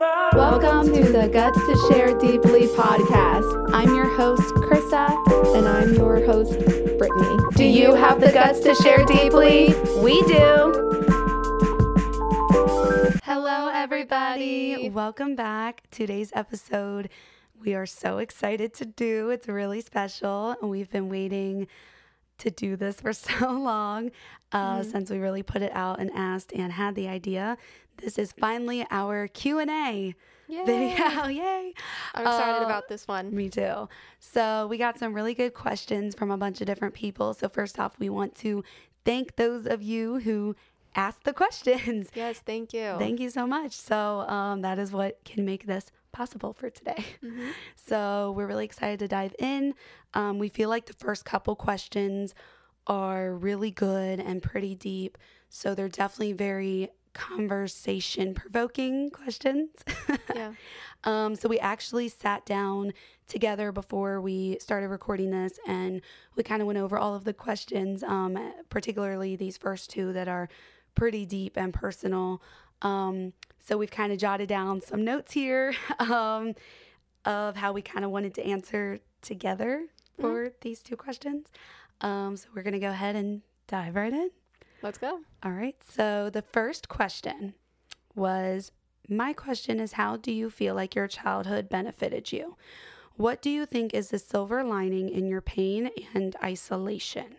Welcome to the Guts to Share Deeply podcast. I'm your host, Krista. And I'm your host, Brittany. Do you have the guts to share deeply? We do. Hello, everybody. Welcome back. Today's episode we are so excited to do. It's really special. And we've been waiting to do this for so long uh, mm-hmm. since we really put it out and asked and had the idea. This is finally our Q and A video. Yay! I'm excited uh, about this one. Me too. So we got some really good questions from a bunch of different people. So first off, we want to thank those of you who asked the questions. Yes, thank you. Thank you so much. So um, that is what can make this possible for today. Mm-hmm. So we're really excited to dive in. Um, we feel like the first couple questions are really good and pretty deep. So they're definitely very conversation provoking questions. yeah. um, so we actually sat down together before we started recording this and we kind of went over all of the questions, um, particularly these first two that are pretty deep and personal. Um, so we've kind of jotted down some notes here um, of how we kind of wanted to answer together for mm-hmm. these two questions. Um, so we're going to go ahead and dive right in. Let's go. All right. So the first question was My question is How do you feel like your childhood benefited you? What do you think is the silver lining in your pain and isolation?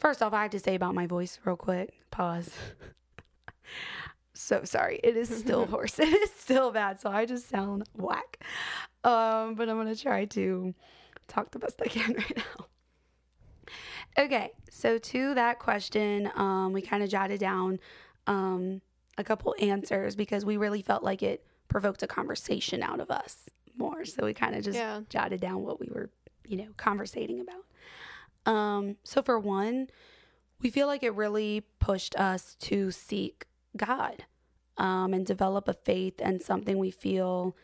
First off, I have to say about my voice real quick. Pause. so sorry. It is still hoarse. It is still bad. So I just sound whack. Um, but I'm going to try to talk the best I can right now. Okay, so to that question, um, we kind of jotted down um, a couple answers because we really felt like it provoked a conversation out of us more. So we kind of just yeah. jotted down what we were, you know, conversating about. Um, so for one, we feel like it really pushed us to seek God um, and develop a faith and something we feel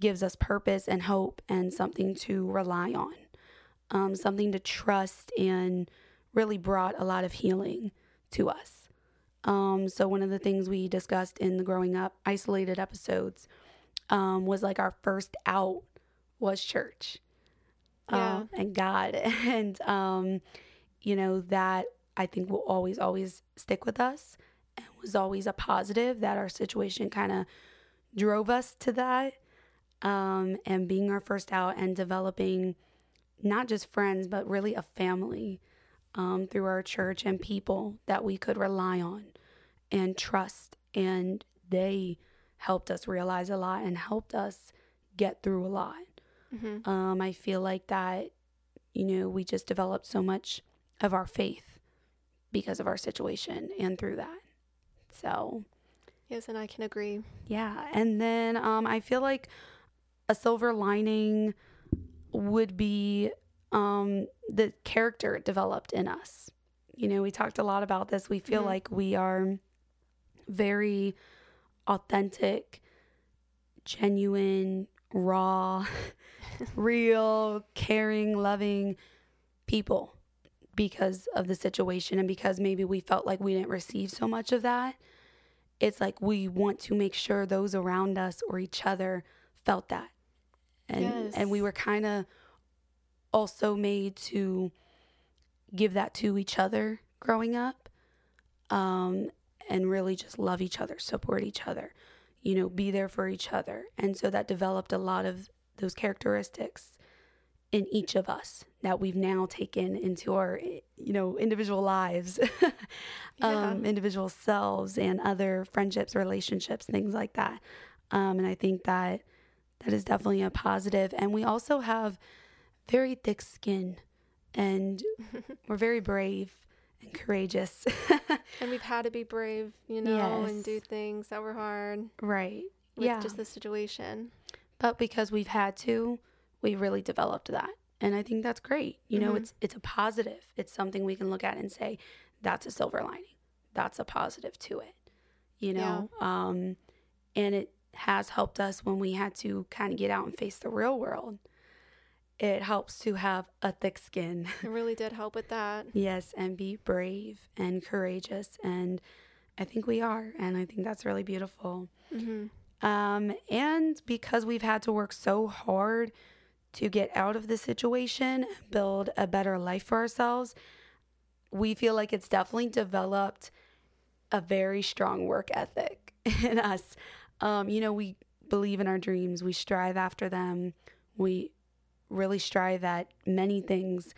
gives us purpose and hope and something to rely on um, something to trust, and really brought a lot of healing to us. Um, so, one of the things we discussed in the growing up isolated episodes um, was like our first out was church yeah. uh, and God. And, um, you know, that I think will always, always stick with us and was always a positive that our situation kind of drove us to that. Um, and being our first out and developing not just friends, but really a family um, through our church and people that we could rely on and trust. And they helped us realize a lot and helped us get through a lot. Mm-hmm. Um, I feel like that, you know, we just developed so much of our faith because of our situation and through that. So, yes, and I can agree. Yeah. And then um, I feel like a silver lining would be um, the character developed in us. You know, we talked a lot about this. We feel mm-hmm. like we are very authentic, genuine, raw, real, caring, loving people because of the situation and because maybe we felt like we didn't receive so much of that. It's like we want to make sure those around us or each other felt that and yes. and we were kind of also made to give that to each other growing up um, and really just love each other support each other you know be there for each other. And so that developed a lot of those characteristics in each of us that we've now taken into our you know individual lives um, individual selves and other friendships relationships things like that. Um, and i think that that is definitely a positive. And we also have very thick skin and we're very brave and courageous. and we've had to be brave, you know, yes. and do things that were hard. Right. With yeah. just the situation. But because we've had to, we really developed that. And I think that's great. You mm-hmm. know, it's it's a positive. It's something we can look at and say, that's a silver lining. That's a positive to it. You know? Yeah. Um and it has helped us when we had to kind of get out and face the real world. It helps to have a thick skin. It really did help with that. yes, and be brave and courageous. And I think we are. And I think that's really beautiful. Mm-hmm. Um, and because we've had to work so hard to get out of the situation, and build a better life for ourselves, we feel like it's definitely developed a very strong work ethic in us. Um, you know, we believe in our dreams, we strive after them, we really strive at many things,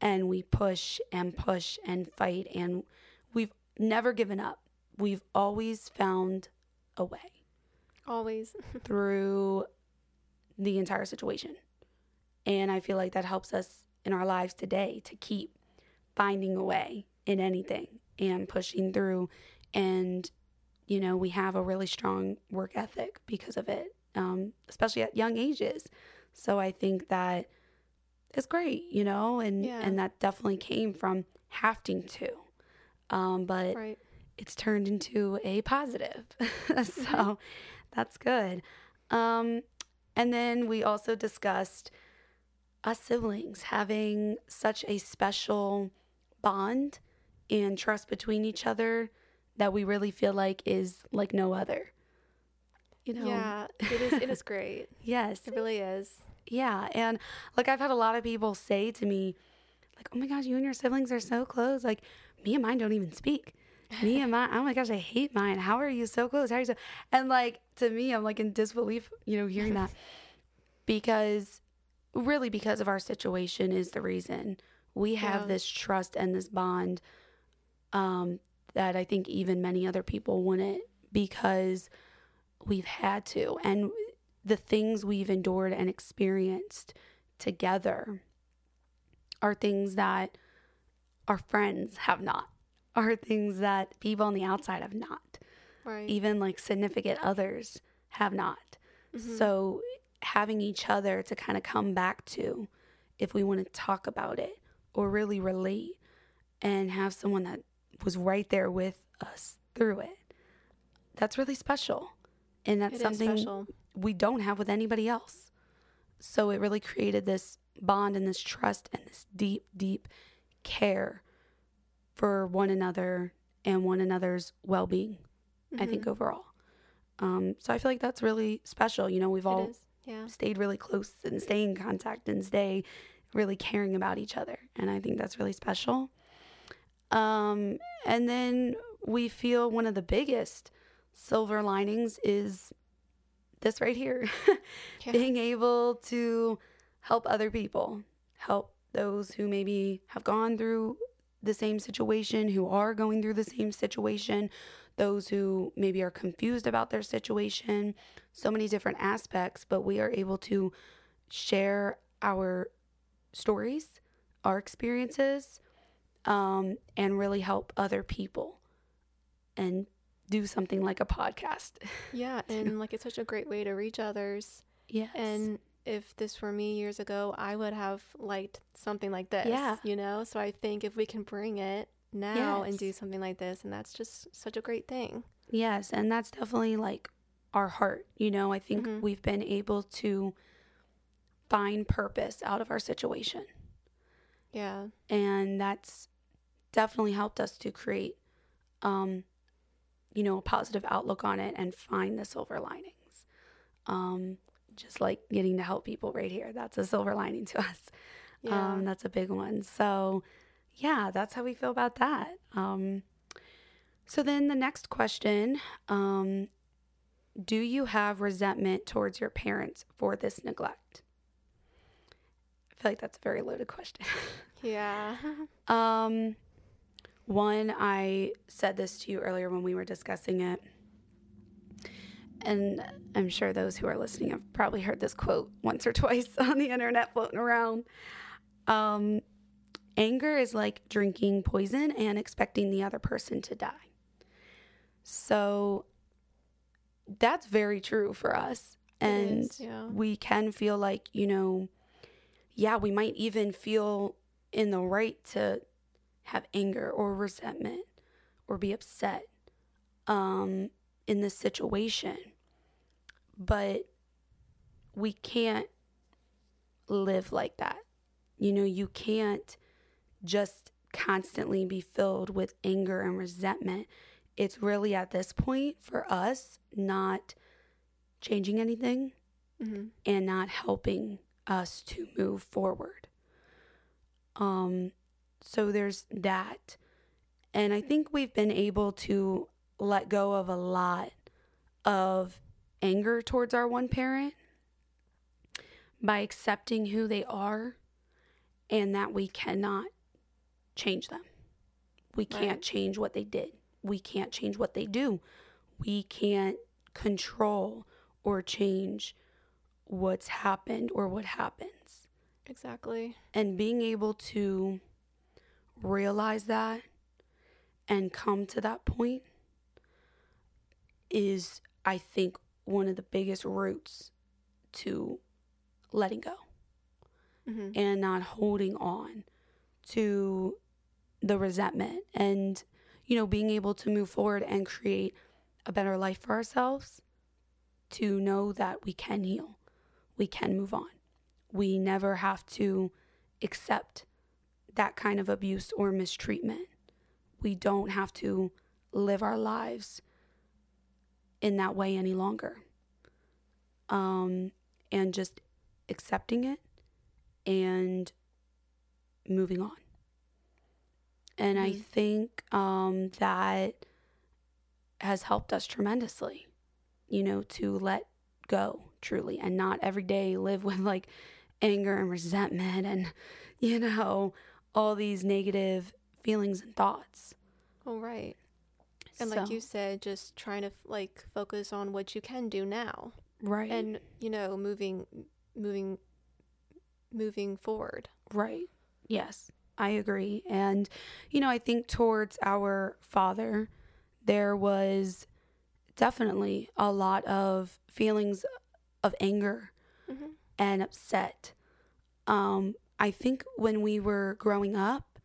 and we push and push and fight, and we've never given up. We've always found a way. Always. through the entire situation. And I feel like that helps us in our lives today to keep finding a way in anything and pushing through. And, you know, we have a really strong work ethic because of it, um, especially at young ages. So I think that is great, you know, and, yeah. and that definitely came from having to. Um, but right. it's turned into a positive. so that's good. Um, and then we also discussed us siblings having such a special bond and trust between each other that we really feel like is like no other. You know? Yeah, it is it is great. yes. It really is. Yeah, and like I've had a lot of people say to me like, "Oh my gosh, you and your siblings are so close." Like me and mine don't even speak. Me and mine, oh my gosh, I hate mine. How are you so close? How are you so and like to me, I'm like in disbelief, you know, hearing that. because really because of our situation is the reason we have yeah. this trust and this bond um, that I think even many other people wouldn't because we've had to. And the things we've endured and experienced together are things that our friends have not, are things that people on the outside have not. Right. Even like significant others have not. Mm-hmm. So having each other to kind of come back to if we want to talk about it or really relate and have someone that was right there with us through it. That's really special. And that's it something we don't have with anybody else. So it really created this bond and this trust and this deep, deep care for one another and one another's well being, mm-hmm. I think, mm-hmm. overall. Um, so I feel like that's really special. You know, we've all yeah. stayed really close and stay in contact and stay really caring about each other. And I think that's really special. Um, and then we feel one of the biggest silver linings is this right here yeah. being able to help other people, help those who maybe have gone through the same situation, who are going through the same situation, those who maybe are confused about their situation, so many different aspects, but we are able to share our stories, our experiences, um, and really help other people and do something like a podcast. Yeah, and like it's such a great way to reach others. Yes. And if this were me years ago, I would have liked something like this. Yeah. You know? So I think if we can bring it now yes. and do something like this, and that's just such a great thing. Yes. And that's definitely like our heart. You know, I think mm-hmm. we've been able to find purpose out of our situation. Yeah. And that's definitely helped us to create, um, you know, a positive outlook on it and find the silver linings. Um, just like getting to help people right here. That's a silver lining to us. Yeah. Um, that's a big one. So, yeah, that's how we feel about that. Um, so then the next question um, Do you have resentment towards your parents for this neglect? I feel like that's a very loaded question. yeah. um, one, I said this to you earlier when we were discussing it and I'm sure those who are listening have probably heard this quote once or twice on the internet floating around. Um, anger is like drinking poison and expecting the other person to die. So that's very true for us. And yeah. we can feel like, you know, yeah, we might even feel in the right to have anger or resentment or be upset um, in this situation but we can't live like that. You know, you can't just constantly be filled with anger and resentment. It's really at this point for us not changing anything mm-hmm. and not helping us to move forward. Um, so there's that. And I think we've been able to let go of a lot of anger towards our one parent by accepting who they are and that we cannot change them. We can't right. change what they did. We can't change what they do. We can't control or change what's happened or what happens. Exactly. And being able to realize that and come to that point is, I think, one of the biggest roots to letting go mm-hmm. and not holding on to the resentment and, you know, being able to move forward and create a better life for ourselves to know that we can heal, we can move on. We never have to accept that kind of abuse or mistreatment. We don't have to live our lives in that way any longer. Um, and just accepting it and moving on. And mm-hmm. I think um, that has helped us tremendously, you know, to let go truly and not every day live with like anger and resentment and, you know, all these negative feelings and thoughts. Oh, right. And so. like you said, just trying to like focus on what you can do now. Right. And, you know, moving, moving, moving forward. Right. Yes, I agree. And, you know, I think towards our father, there was definitely a lot of feelings of anger mm-hmm. and upset. Um, I think when we were growing up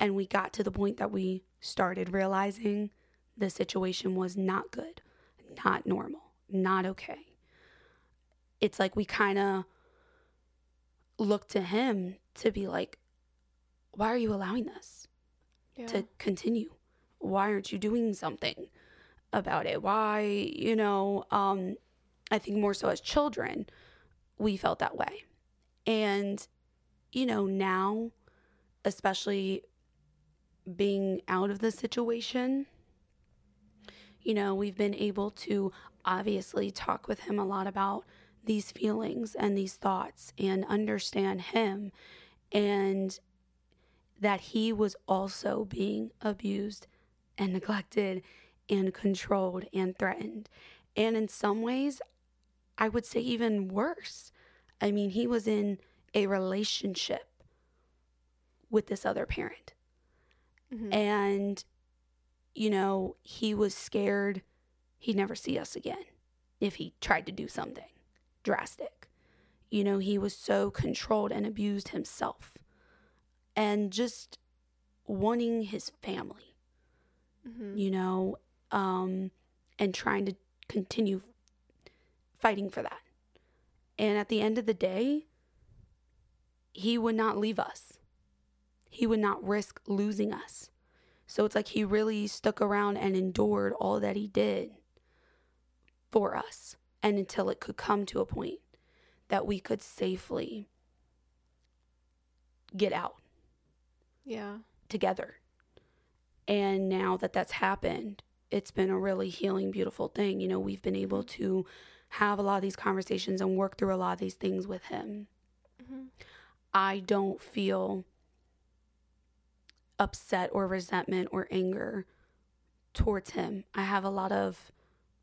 and we got to the point that we started realizing the situation was not good, not normal, not okay. It's like we kind of looked to him to be like, why are you allowing this yeah. to continue? Why aren't you doing something about it? Why, you know, um, I think more so as children, we felt that way. And, you know, now, especially being out of the situation, you know, we've been able to obviously talk with him a lot about these feelings and these thoughts and understand him and that he was also being abused and neglected and controlled and threatened. And in some ways, I would say even worse. I mean, he was in a relationship with this other parent. Mm-hmm. And you know, he was scared he'd never see us again if he tried to do something drastic. You know, he was so controlled and abused himself and just wanting his family, mm-hmm. you know, um, and trying to continue fighting for that. And at the end of the day, he would not leave us. He would not risk losing us. So it's like he really stuck around and endured all that he did for us and until it could come to a point that we could safely get out. Yeah. Together. And now that that's happened, it's been a really healing, beautiful thing. You know, we've been able to have a lot of these conversations and work through a lot of these things with him. Mm-hmm. I don't feel upset or resentment or anger towards him. I have a lot of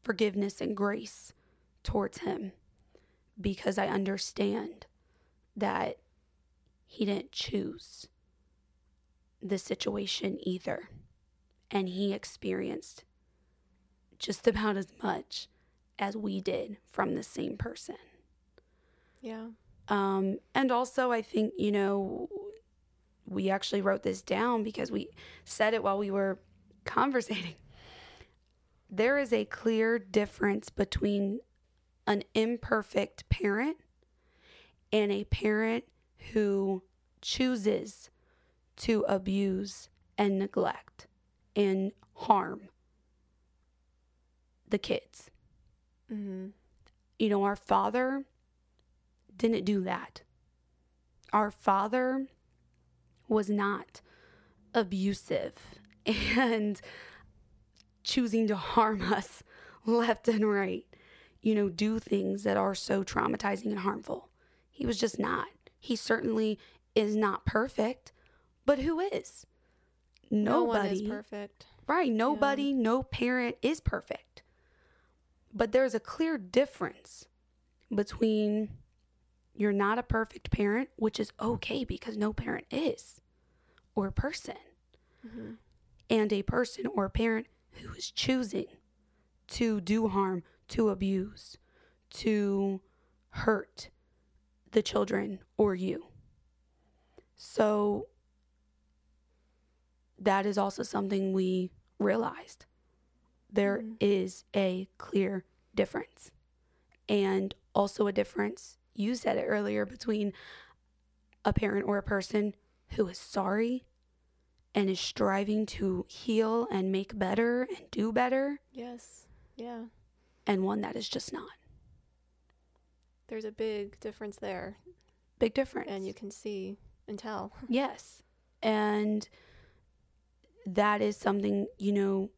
forgiveness and grace towards him because I understand that he didn't choose the situation either. And he experienced just about as much as we did from the same person. Yeah. Um, and also, I think, you know, we actually wrote this down because we said it while we were conversating. There is a clear difference between an imperfect parent and a parent who chooses to abuse and neglect and harm the kids. Mm-hmm. you know, our father didn't do that. Our father was not abusive and choosing to harm us left and right, you know, do things that are so traumatizing and harmful. He was just not. He certainly is not perfect, but who is? Nobody. No is perfect. Right. Nobody, yeah. no parent is perfect. But there's a clear difference between you're not a perfect parent, which is okay because no parent is, or person, mm-hmm. and a person or a parent who is choosing to do harm, to abuse, to hurt the children or you. So that is also something we realized. There mm-hmm. is a clear difference. And also a difference, you said it earlier, between a parent or a person who is sorry and is striving to heal and make better and do better. Yes. Yeah. And one that is just not. There's a big difference there. Big difference. And you can see and tell. Yes. And that is something, you know,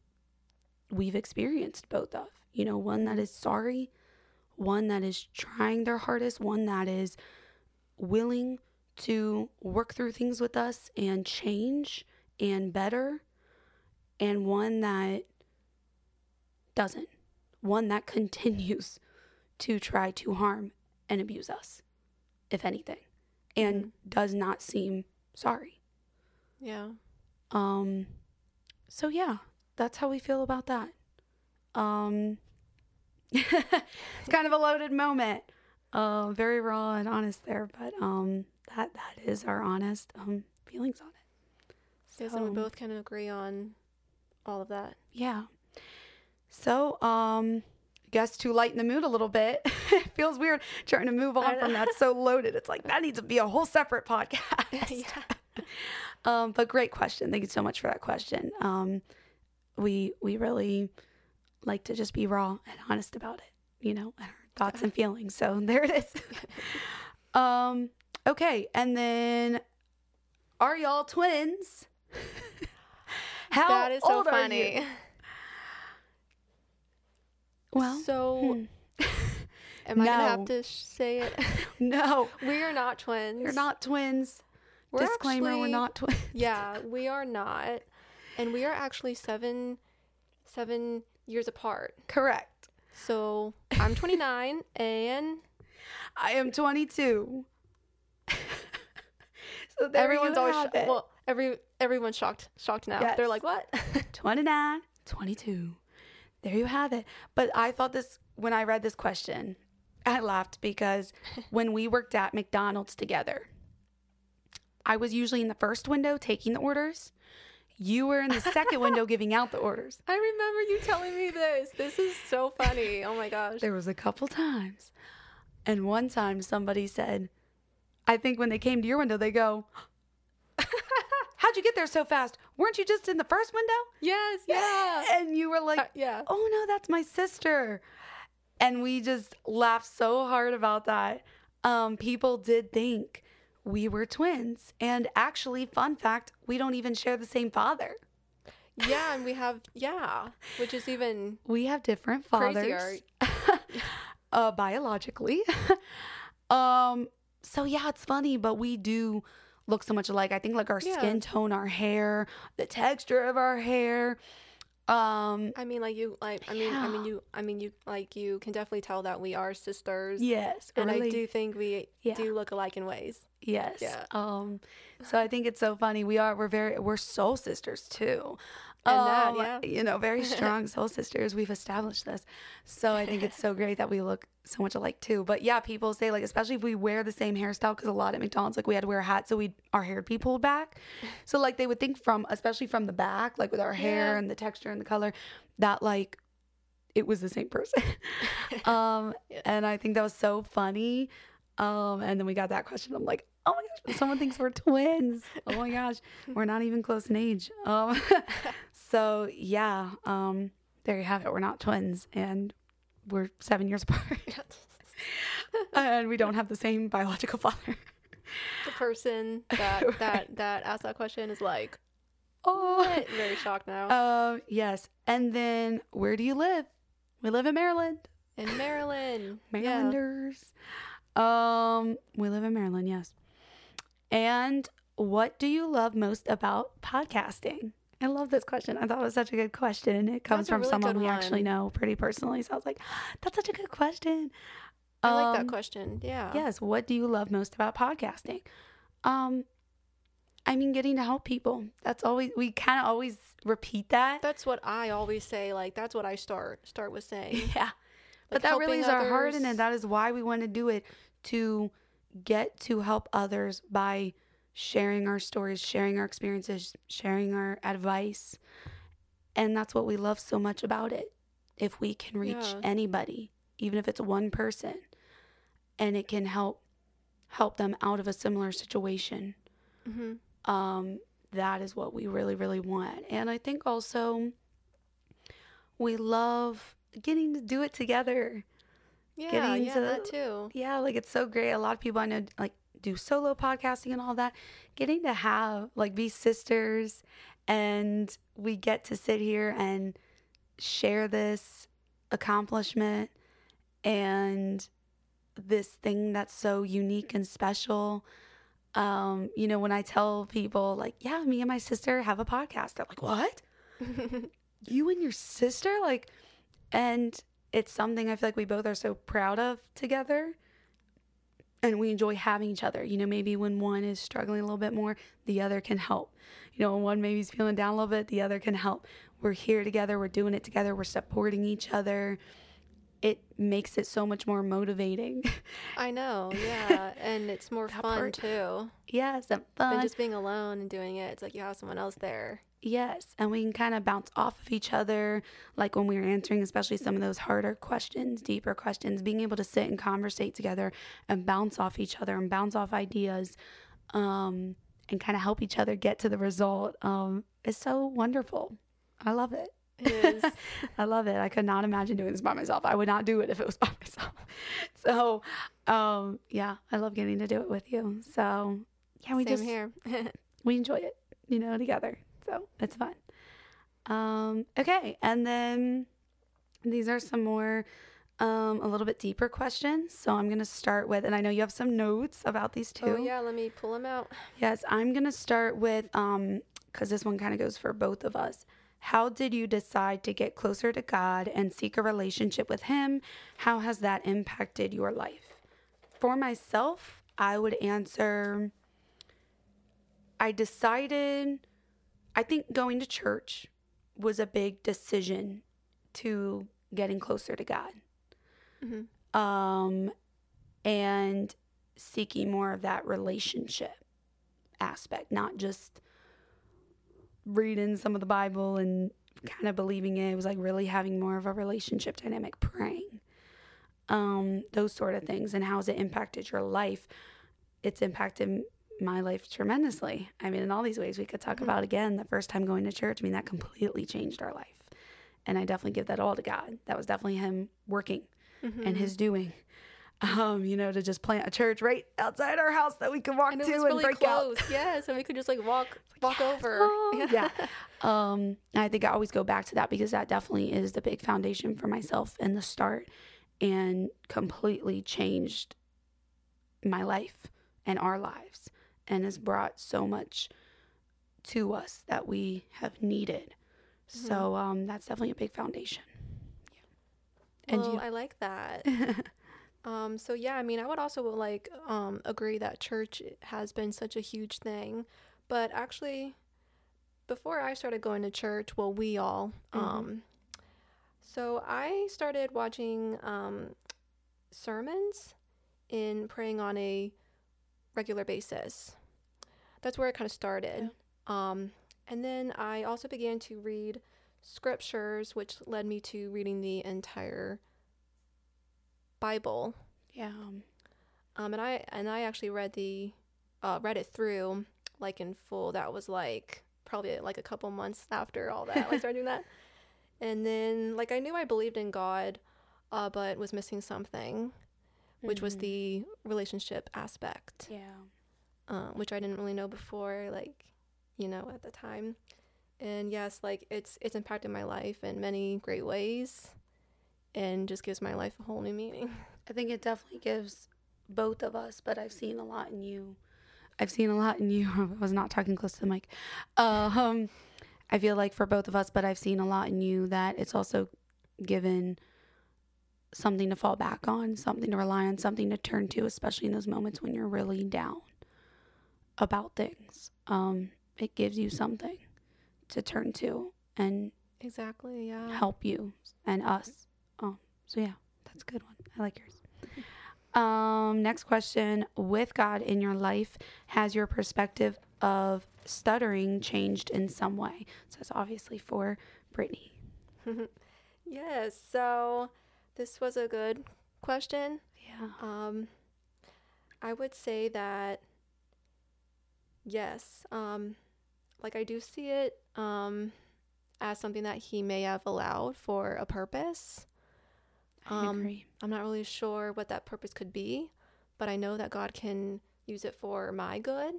we've experienced both of. You know, one that is sorry, one that is trying their hardest, one that is willing to work through things with us and change and better, and one that doesn't. One that continues to try to harm and abuse us, if anything, and mm-hmm. does not seem sorry. Yeah. Um so yeah, that's how we feel about that. Um it's kind of a loaded moment. Uh very raw and honest there, but um that that is our honest um feelings on it. So, yes, and we both kind of agree on all of that. Yeah. So, um guess to lighten the mood a little bit. it feels weird trying to move on from that so loaded. It's like that needs to be a whole separate podcast. yeah. um, but great question. Thank you so much for that question. Um, we we really like to just be raw and honest about it, you know, and our thoughts and feelings. So there it is. um, okay, and then are y'all twins? How that is so funny. Well, so hmm. am I no. gonna have to sh- say it? no, we are not twins. We're not twins. We're Disclaimer: actually, We're not twins. yeah, we are not, and we are actually seven, seven years apart. Correct. So I'm 29 and I am 22. so everyone's always sh- well, every everyone's shocked shocked now. Yes. They're like, "What?" 29, 22 there you have it. But I thought this when I read this question, I laughed because when we worked at McDonald's together, I was usually in the first window taking the orders. You were in the second window giving out the orders. I remember you telling me this. This is so funny. Oh my gosh. There was a couple times. And one time somebody said, I think when they came to your window, they go, How'd you get there so fast? Weren't you just in the first window? Yes, yeah. And you were like, uh, yeah. Oh no, that's my sister. And we just laughed so hard about that. Um, people did think we were twins. And actually, fun fact, we don't even share the same father. Yeah, and we have yeah, which is even we have different fathers uh, biologically. um, so yeah, it's funny, but we do look so much alike. I think like our yeah. skin tone, our hair, the texture of our hair. Um I mean like you like I mean yeah. I mean you I mean you like you can definitely tell that we are sisters. Yes. And really, I do think we yeah. do look alike in ways. Yes. Yeah. Um so I think it's so funny. We are we're very we're soul sisters too that, um, yeah. You know, very strong soul sisters. We've established this. So I think it's so great that we look so much alike too. But yeah, people say like, especially if we wear the same hairstyle, because a lot at McDonald's, like we had to wear a hat so we our hair would be pulled back. So like they would think from, especially from the back, like with our hair yeah. and the texture and the color, that like it was the same person. um, yeah. and I think that was so funny. Um, and then we got that question. I'm like, oh my gosh, someone thinks we're twins. Oh my gosh, we're not even close in age. Um, so yeah, um, there you have it. We're not twins, and we're seven years apart. and we don't have the same biological father. The person that right. that that asked that question is like, oh, what? very shocked now. Uh, yes. And then, where do you live? We live in Maryland. In Maryland, Marylanders. Yeah. Um, we live in Maryland. Yes. And what do you love most about podcasting? I love this question. I thought it was such a good question. It comes from really someone we actually know pretty personally. So I was like, that's such a good question. I um, like that um, question. Yeah. Yes. What do you love most about podcasting? Um, I mean, getting to help people. That's always we kind of always repeat that. That's what I always say. Like that's what I start start with saying. Yeah. Like but that really is others. our heart it. That is why we want to do it to get to help others by sharing our stories, sharing our experiences, sharing our advice. And that's what we love so much about it. If we can reach yeah. anybody, even if it's one person, and it can help help them out of a similar situation. Mm-hmm. Um, that is what we really, really want. And I think also we love getting to do it together. Yeah, getting yeah, to, that too. Yeah, like it's so great. A lot of people I know like do solo podcasting and all that, getting to have like be sisters and we get to sit here and share this accomplishment and this thing that's so unique and special. Um, you know, when I tell people like, yeah, me and my sister have a podcast, they're like, "What? you and your sister?" Like and it's something I feel like we both are so proud of together and we enjoy having each other. You know, maybe when one is struggling a little bit more, the other can help. You know, when one maybe is feeling down a little bit, the other can help. We're here together, we're doing it together, we're supporting each other. It makes it so much more motivating. I know, yeah. and it's more fun part. too. Yes, and fun. Than just being alone and doing it. It's like you have someone else there. Yes, and we can kind of bounce off of each other, like when we were answering, especially some of those harder questions, deeper questions, being able to sit and conversate together and bounce off each other and bounce off ideas, um, and kind of help each other get to the result um, is so wonderful. I love it. I love it. I could not imagine doing this by myself. I would not do it if it was by myself. So, um, yeah, I love getting to do it with you. So, yeah, we Same just here. we enjoy it, you know, together. So it's fun. Um, okay, and then these are some more um, a little bit deeper questions. So I'm going to start with, and I know you have some notes about these two. Oh, yeah, let me pull them out. Yes, I'm going to start with, because um, this one kind of goes for both of us. How did you decide to get closer to God and seek a relationship with Him? How has that impacted your life? For myself, I would answer I decided I think going to church was a big decision to getting closer to God. Mm-hmm. Um, and seeking more of that relationship aspect, not just reading some of the Bible and kind of believing it. It was like really having more of a relationship dynamic, praying, um, those sort of things. And how has it impacted your life? It's impacted my life tremendously. I mean, in all these ways, we could talk mm-hmm. about again the first time going to church. I mean, that completely changed our life. And I definitely give that all to God. That was definitely Him working mm-hmm. and His doing. Um, you know, to just plant a church right outside our house that we could walk and to and really break close. out. Yes, and we could just like walk walk yes. over. Oh, yeah. Um, I think I always go back to that because that definitely is the big foundation for myself and the start and completely changed my life and our lives and has brought so much to us that we have needed. Mm-hmm. So um, that's definitely a big foundation. Yeah. And well, you? I like that. um, so yeah, I mean, I would also like um, agree that church has been such a huge thing, but actually, before I started going to church, well, we all. Mm-hmm. Um, so I started watching um, sermons in praying on a regular basis. That's where it kind of started. Yeah. Um, and then I also began to read scriptures, which led me to reading the entire Bible. Yeah. Um, and I and I actually read the uh, read it through like in full. That was like probably like a couple months after all that. I started doing that. And then like I knew I believed in God. uh, but was missing something, which mm-hmm. was the relationship aspect. Yeah. Um, which I didn't really know before, like, you know, at the time. And yes, like it's it's impacted my life in many great ways and just gives my life a whole new meaning. I think it definitely gives both of us, but I've seen a lot in you. I've seen a lot in you. I was not talking close to the mic. Um, I feel like for both of us, but I've seen a lot in you that it's also given something to fall back on, something to rely on, something to turn to, especially in those moments when you're really down about things. Um, it gives you something to turn to and exactly, yeah, help you and us. Um, so yeah, that's a good one. I like yours. Um, next question: With God in your life, has your perspective of stuttering changed in some way? So it's obviously for Brittany. yes. So this was a good question. Yeah. Um, I would say that yes. Um, like I do see it um as something that he may have allowed for a purpose. I um, agree. I'm not really sure what that purpose could be, but I know that God can use it for my good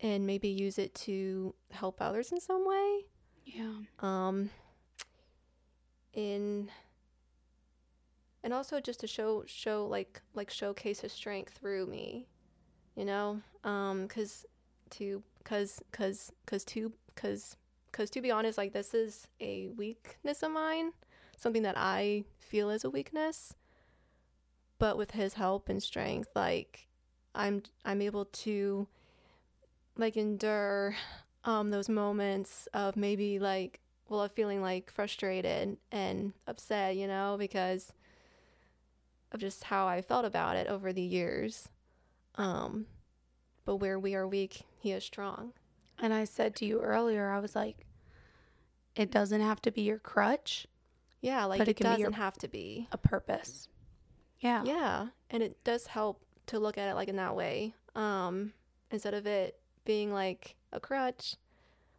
and maybe use it to help others in some way. Yeah. Um in and also just to show show like like showcase his strength through me. You know? Um cuz to cuz cuz cuz to cuz cuz to be honest like this is a weakness of mine, something that I feel as a weakness. But with his help and strength like I'm I'm able to like endure um, those moments of maybe like well of feeling like frustrated and upset you know because of just how i felt about it over the years um but where we are weak he is strong and i said to you earlier i was like it doesn't have to be your crutch yeah like it, it doesn't have to be a purpose yeah yeah and it does help to look at it like in that way um instead of it being like a crutch.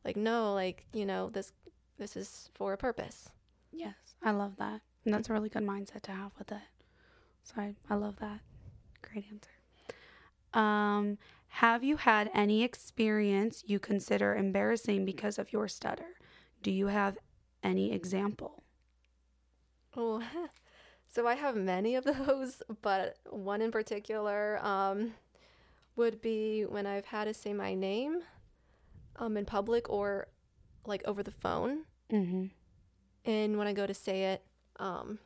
Like no, like, you know, this this is for a purpose. Yes, I love that. And that's a really good mindset to have with it. So I, I love that. Great answer. Um, have you had any experience you consider embarrassing because of your stutter? Do you have any example? Oh, so I have many of those, but one in particular. Um, would be when I've had to say my name um, in public or like over the phone. Mm-hmm. And when I go to say it, um,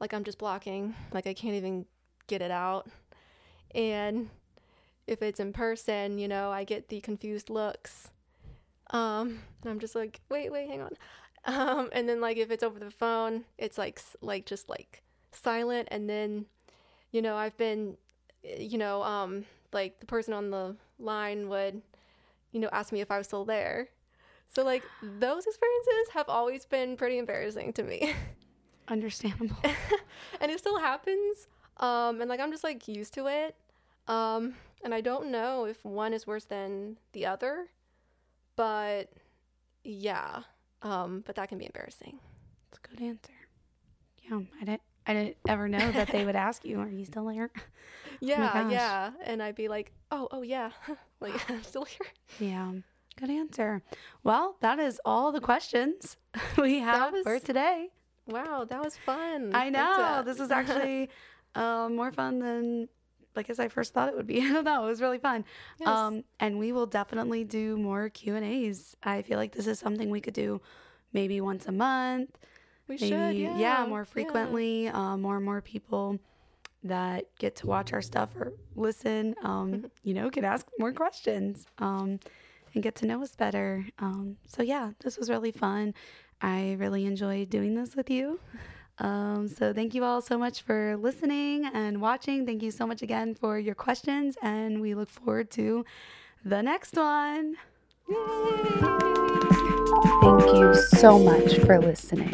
like I'm just blocking, like I can't even get it out. And if it's in person, you know, I get the confused looks. Um, and I'm just like, wait, wait, hang on. Um, and then like if it's over the phone, it's like like just like silent. And then, you know, I've been, you know, um, like the person on the line would, you know, ask me if I was still there. So like those experiences have always been pretty embarrassing to me. Understandable. and it still happens. Um, and like I'm just like used to it. Um, and I don't know if one is worse than the other, but yeah. Um, but that can be embarrassing. That's a good answer. Yeah, I didn't I didn't ever know that they would ask you, "Are you still there?" Yeah, oh yeah, and I'd be like, "Oh, oh yeah, like I'm still here." Yeah, good answer. Well, that is all the questions we have was, for today. Wow, that was fun. I know this was actually uh, more fun than like as I first thought it would be. I don't know. It was really fun. Yes. Um, and we will definitely do more Q and A's. I feel like this is something we could do maybe once a month. We maybe, should, yeah. yeah more frequently. Yeah. Uh, more and more people that get to watch our stuff or listen, um, you know, can ask more questions um, and get to know us better. Um, so, yeah, this was really fun. I really enjoyed doing this with you. Um, so, thank you all so much for listening and watching. Thank you so much again for your questions, and we look forward to the next one. Yay! Thank you so much for listening.